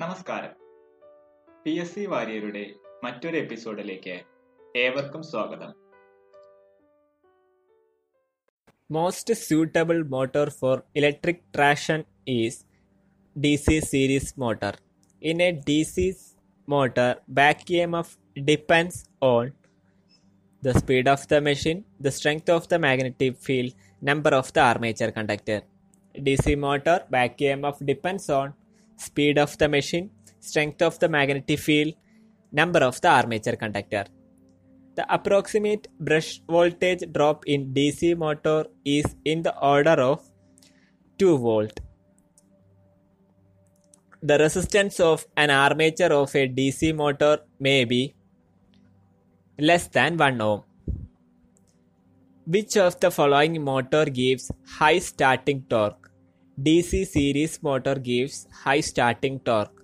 നമസ്കാരം. P S C വാര്യരുടെ മറ്റൊരു എപ്പിസോഡിലേക്ക് ഏവർക്കും സ്വാഗതം. Most suitable motor for electric traction is D C series motor in a D C motor back M F depends on the speed of the machine the strength of the magnetic field number of the armature conductor D C motor back M F depends on speed of the machine, strength of the magnetic field, number of the armature conductor. The approximate brush voltage drop in DC motor is in the order of 2 volt. The resistance of an armature of a DC motor may be less than 1 ohm. Which of the following motor gives high starting torque? DC series motor gives high starting torque.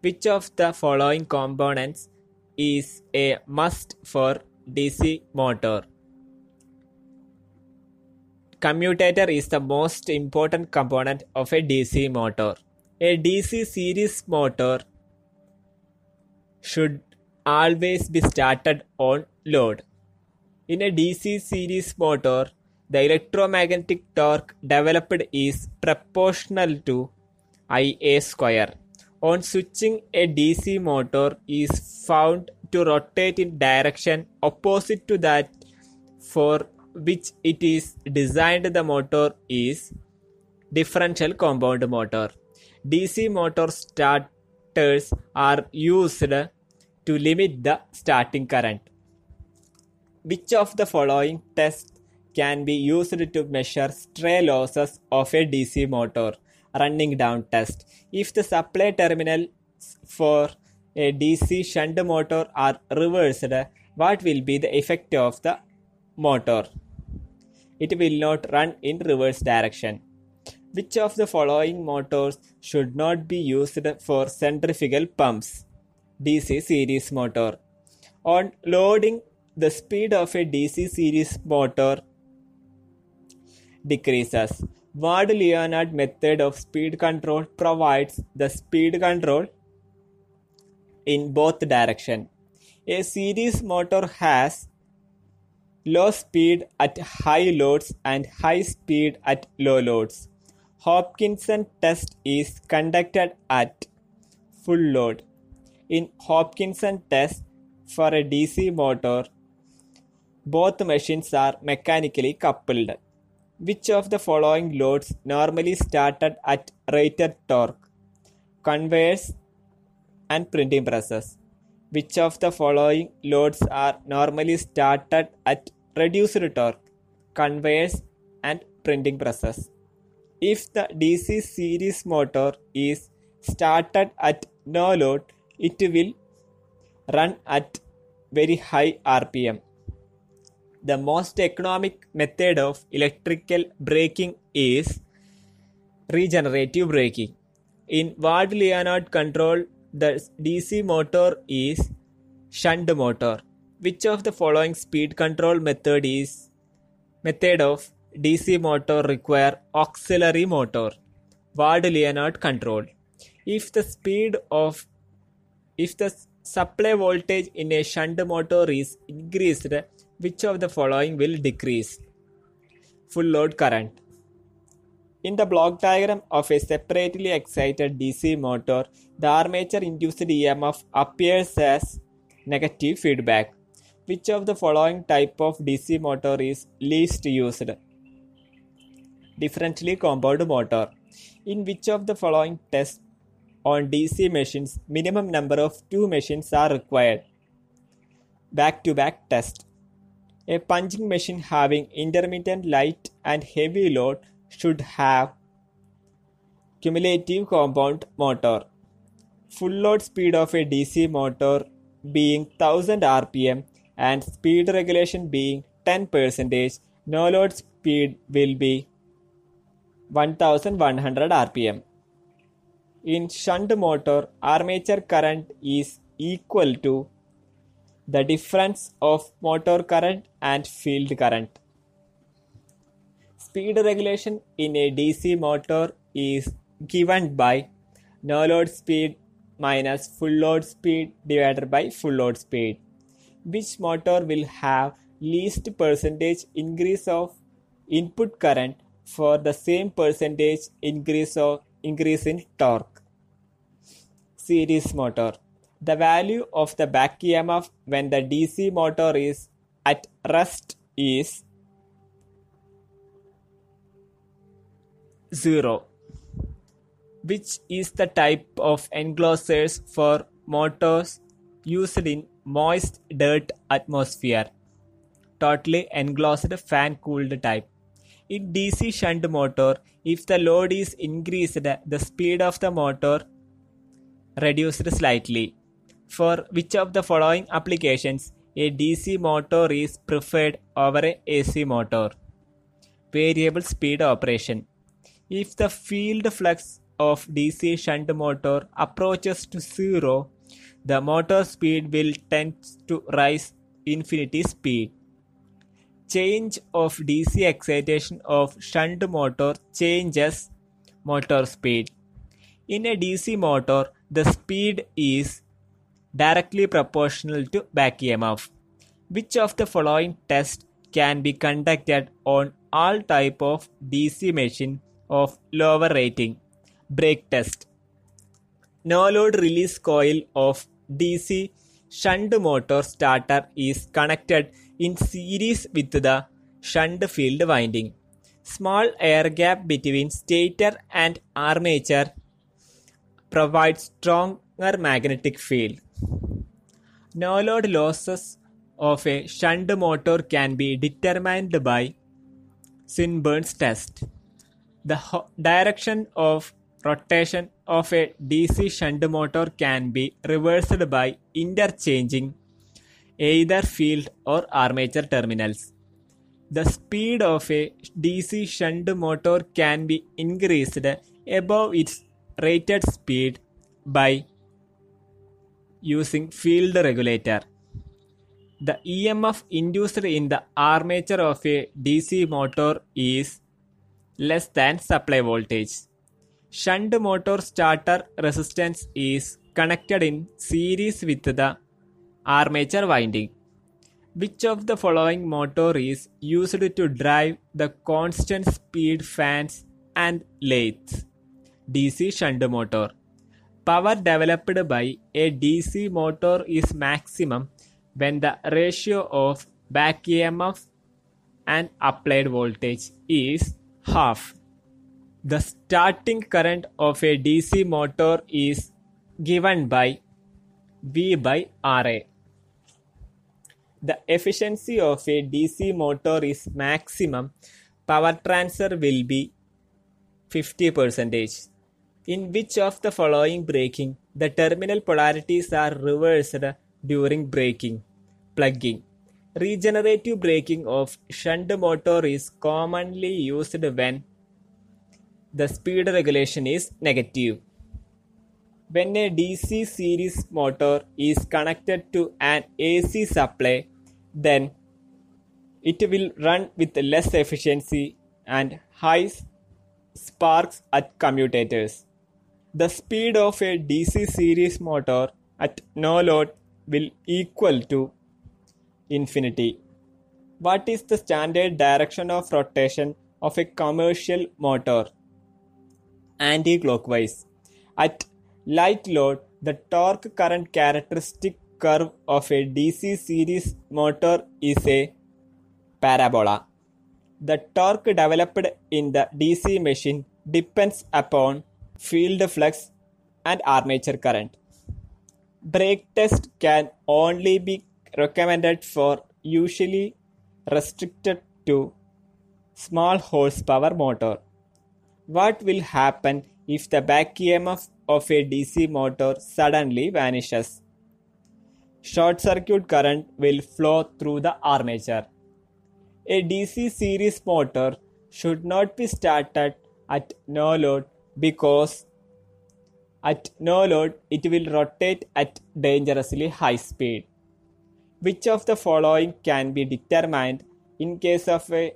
Which of the following components is a must for DC motor? Commutator is the most important component of a DC motor. A DC series motor should always be started on load. In a DC series motor, the electromagnetic torque developed is proportional to Ia square. On switching, a DC motor is found to rotate in direction opposite to that for which it is designed. The motor is differential compound motor. DC motor starters are used to limit the starting current. Which of the following tests can be used to measure stray losses of a DC motor? Running down test. If the supply terminals for a DC shunt motor are reversed, what will be the effect of the motor? It will not run in reverse direction. Which of the following motors should not be used for centrifugal pumps? DC series motor. On loading, the speed of a DC series motor decreases. Ward Leonard method of speed control provides the speed control in both direction. A series motor has low speed at high loads and high speed at low loads. Hopkinson test is conducted at full load. In Hopkinson test for a DC motor, both machines are mechanically coupled. Which of the following loads normally started at rated torque? Conveyors and printing presses. Which of the following loads are normally started at reduced torque? Conveyors and printing presses. If the DC series motor is started at no load, it will run at very high RPM. The most economic method of electrical braking is regenerative braking. In Ward Leonard control, the DC motor is shunt motor. Which of the following speed control method is method of DC motor require auxiliary motor? Ward Leonard control. If the speed of if the supply voltage in a shunt motor is increased, which of the following will decrease? Full load current. In the block diagram of a separately excited DC motor, the armature induced EMF appears as negative feedback. Which of the following type of DC motor is least used? Differentially compound motor. In which of the following tests on DC machines, minimum number of two machines are required? Back to back test. A punching machine having intermittent light and heavy load should have cumulative compound motor. Full load speed of a DC motor being 1000 rpm and speed regulation being 10 percentage, no load speed will be 1100 rpm. In shunt motor, armature current is equal to the difference of motor current and field current. Speed regulation in a DC motor is given by no load speed minus full load speed divided by full load speed. Which motor will have least percentage increase of input current for the same percentage increase of increase in torque? Series motor. The value of the back EMF when the DC motor is at rest is 0 which is the type of enclosures for motors used in moist dirt atmosphere. Totally enclosed fan cooled type. In dc shunt motor if the load is increased the speed of the motor reduced slightly for which of the following applications a dc motor is preferred over a ac motor variable speed operation if the field flux of DC shunt motor approaches to zero, the motor speed will tend to rise infinity speed. Change of DC excitation of shunt motor changes motor speed. In a DC motor, the speed is directly proportional to back EMF. Which of the following tests can be conducted on all type of DC machine of lower rating? Brake test. No load release coil of DC shunt motor starter is connected in series with the shunt field winding. Small air gap between stator and armature provides stronger magnetic field. No load losses of a shunt motor can be determined by Swinburne's test. The ho- direction of rotation of a DC shunt motor can be reversed by interchanging either field or armature terminals. The speed of a DC shunt motor can be increased above its rated speed by using field regulator. The EMF induced in the armature of a DC motor is less than supply voltage. Shunt motor starter resistance is connected in series with the armature winding. Which of the following motor is used to drive the constant speed fans and lathes? DC shunt motor. Power developed by a DC motor is maximum when the ratio of back EMF and applied voltage is half. The starting current of a DC motor is given by V by RA. The efficiency of a DC motor is maximum. Power transfer will be 50%. In which of the following braking the terminal polarities are reversed during braking? Plugging. Regenerative braking of shunt motor is commonly used when the speed regulation is negative. When a DC series motor is connected to an AC supply, then it will run with less efficiency and high sparks at commutators. The speed of a DC series motor at no load will equal to infinity. What is the standard direction of rotation of a commercial motor? Anti-clockwise. At light load, the torque current characteristic curve of a DC series motor is a parabola. The torque developed in the DC machine depends upon field flux and armature current. Brake test can only be recommended for usually restricted to small horsepower motor. What will happen if the back EMF of a DC motor suddenly vanishes? Short circuit current will flow through the armature. A DC series motor should not be started at no load because at no load it will rotate at dangerously high speed. Which of the following can be determined in case of a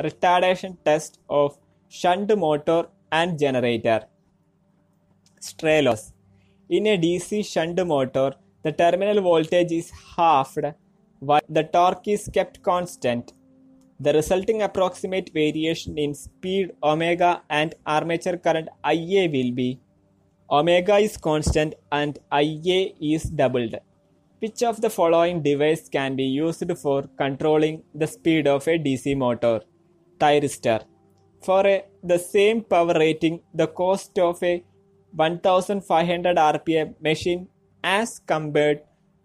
retardation test of shunt motor and generator? Stray loss. In a DC shunt motor, the terminal voltage is halved while the torque is kept constant. The resulting approximate variation in speed omega and armature current Ia will be omega is constant and Ia is doubled. Which of the following device can be used for controlling the speed of a DC motor? Thyristor. For a, the same power rating, the cost of a 1500 rpm machine as compared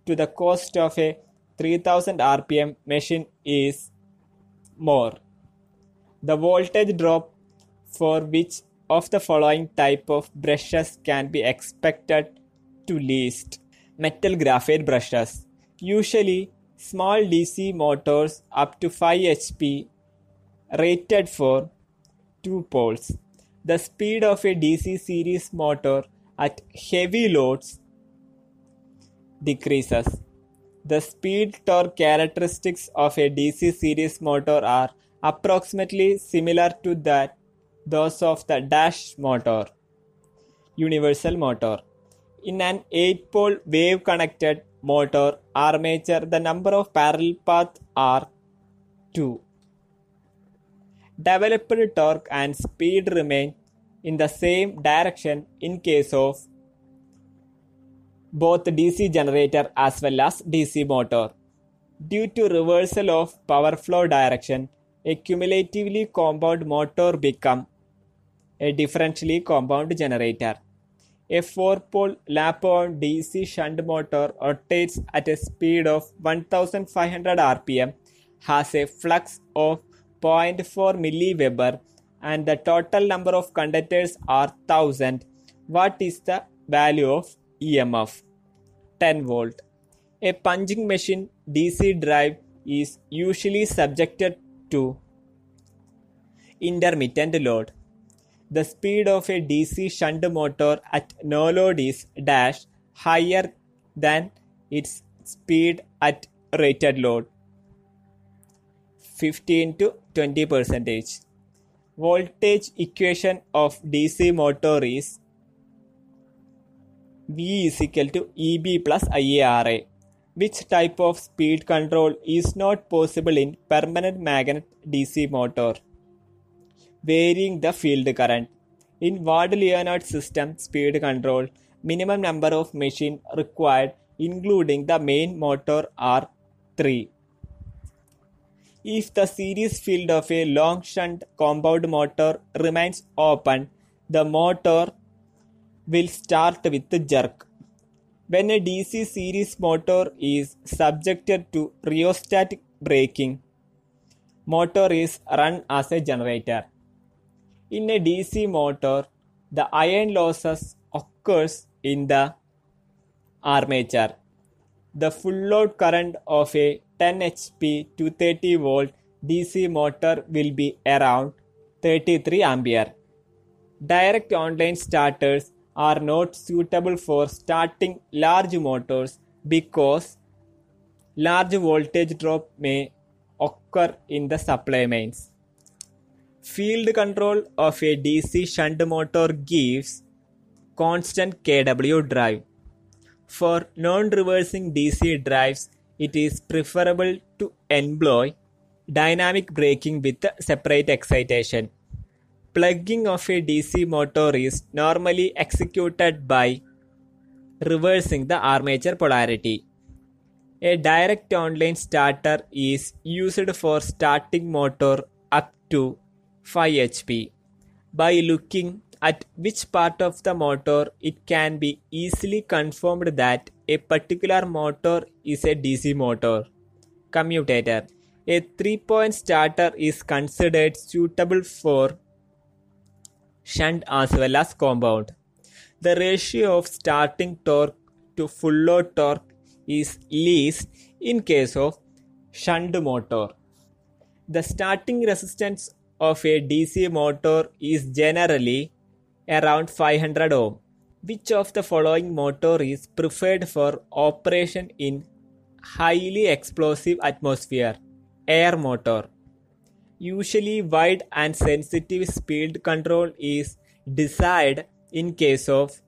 to the cost of a 3000 rpm machine is more. The voltage drop for which of the following type of brushes can be expected to least? Metal graphite brushes. Usually small DC motors up to 5 HP rated for 2 poles. The speed of a DC series motor at heavy loads decreases. The speed torque characteristics of a DC series motor are approximately similar to that those of the dash motor. Universal motor. In an 8 pole wave connected motor armature, the number of parallel paths are 2. Developed torque and speed remain in the same direction in case of both DC generator as well as DC motor. Due to reversal of power flow direction, a cumulatively compound motor become a differentially compound generator. A 4-pole lap-wound DC shunt motor rotates at a speed of 1500 rpm, has a flux of 0.4 milliweber and the total number of conductors are 1000. What is the value of EMF? 10 volt. A punching machine DC drive is usually subjected to intermittent load. The speed of a DC shunt motor at no load is dash higher than its speed at rated load 15 to 20 percentage. Voltage equation of DC motor is V is equal to EB plus IARA. Which type of speed control is not possible in permanent magnet DC motor? Varying the field current. In Ward-Leonard system speed control, minimum number of machine required including the main motor are 3. If the series field of a long shunt compound motor remains open, the motor will start with jerk. When a DC series motor is subjected to rheostatic braking, motor is run as a generator. In a DC motor, the iron losses occurs in the armature. The full load current of a 10 HP 230 volt DC motor will be around 33 ampere. Direct online starters are not suitable for starting large motors because large voltage drop may occur in the supply mains. Field control of a DC shunt motor gives constant kW drive. For non-reversing DC drives, it is preferable to employ dynamic braking with separate excitation. Plugging of a DC motor is normally executed by reversing the armature polarity. A direct online starter is used for starting motor up to 5 HP. By looking at which part of the motor it can be easily confirmed that a particular motor is a DC motor. Commutator. A 3-point starter is considered suitable for shunt as well as compound. The ratio of starting torque to full load torque is least in case of shunt motor. The starting resistance of a DC motor is generally around 500 ohm. Which of the following motor is preferred for operation in highly explosive atmosphere? Air motor. Usually wide and sensitive speed control is desired in case of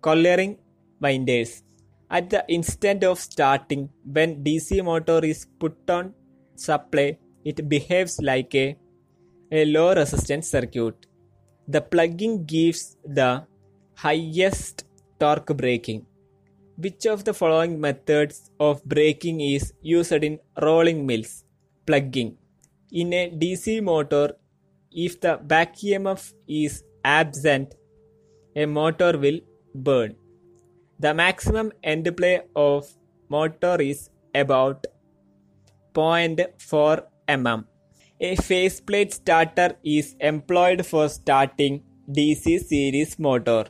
colliery winders. At the instant of starting, when DC motor is put on supply, it behaves like a, a low resistance circuit. The plugging gives the highest torque braking. Which of the following methods of braking is used in rolling mills? Plugging. In a DC motor, if the back EMF is absent, a motor will burn. The maximum end play of motor is about 0.4 mm. A faceplate starter is employed for starting DC series motor.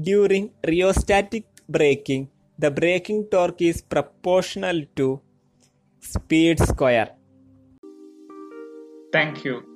During rheostatic braking, the braking torque is proportional to speed square. Thank you.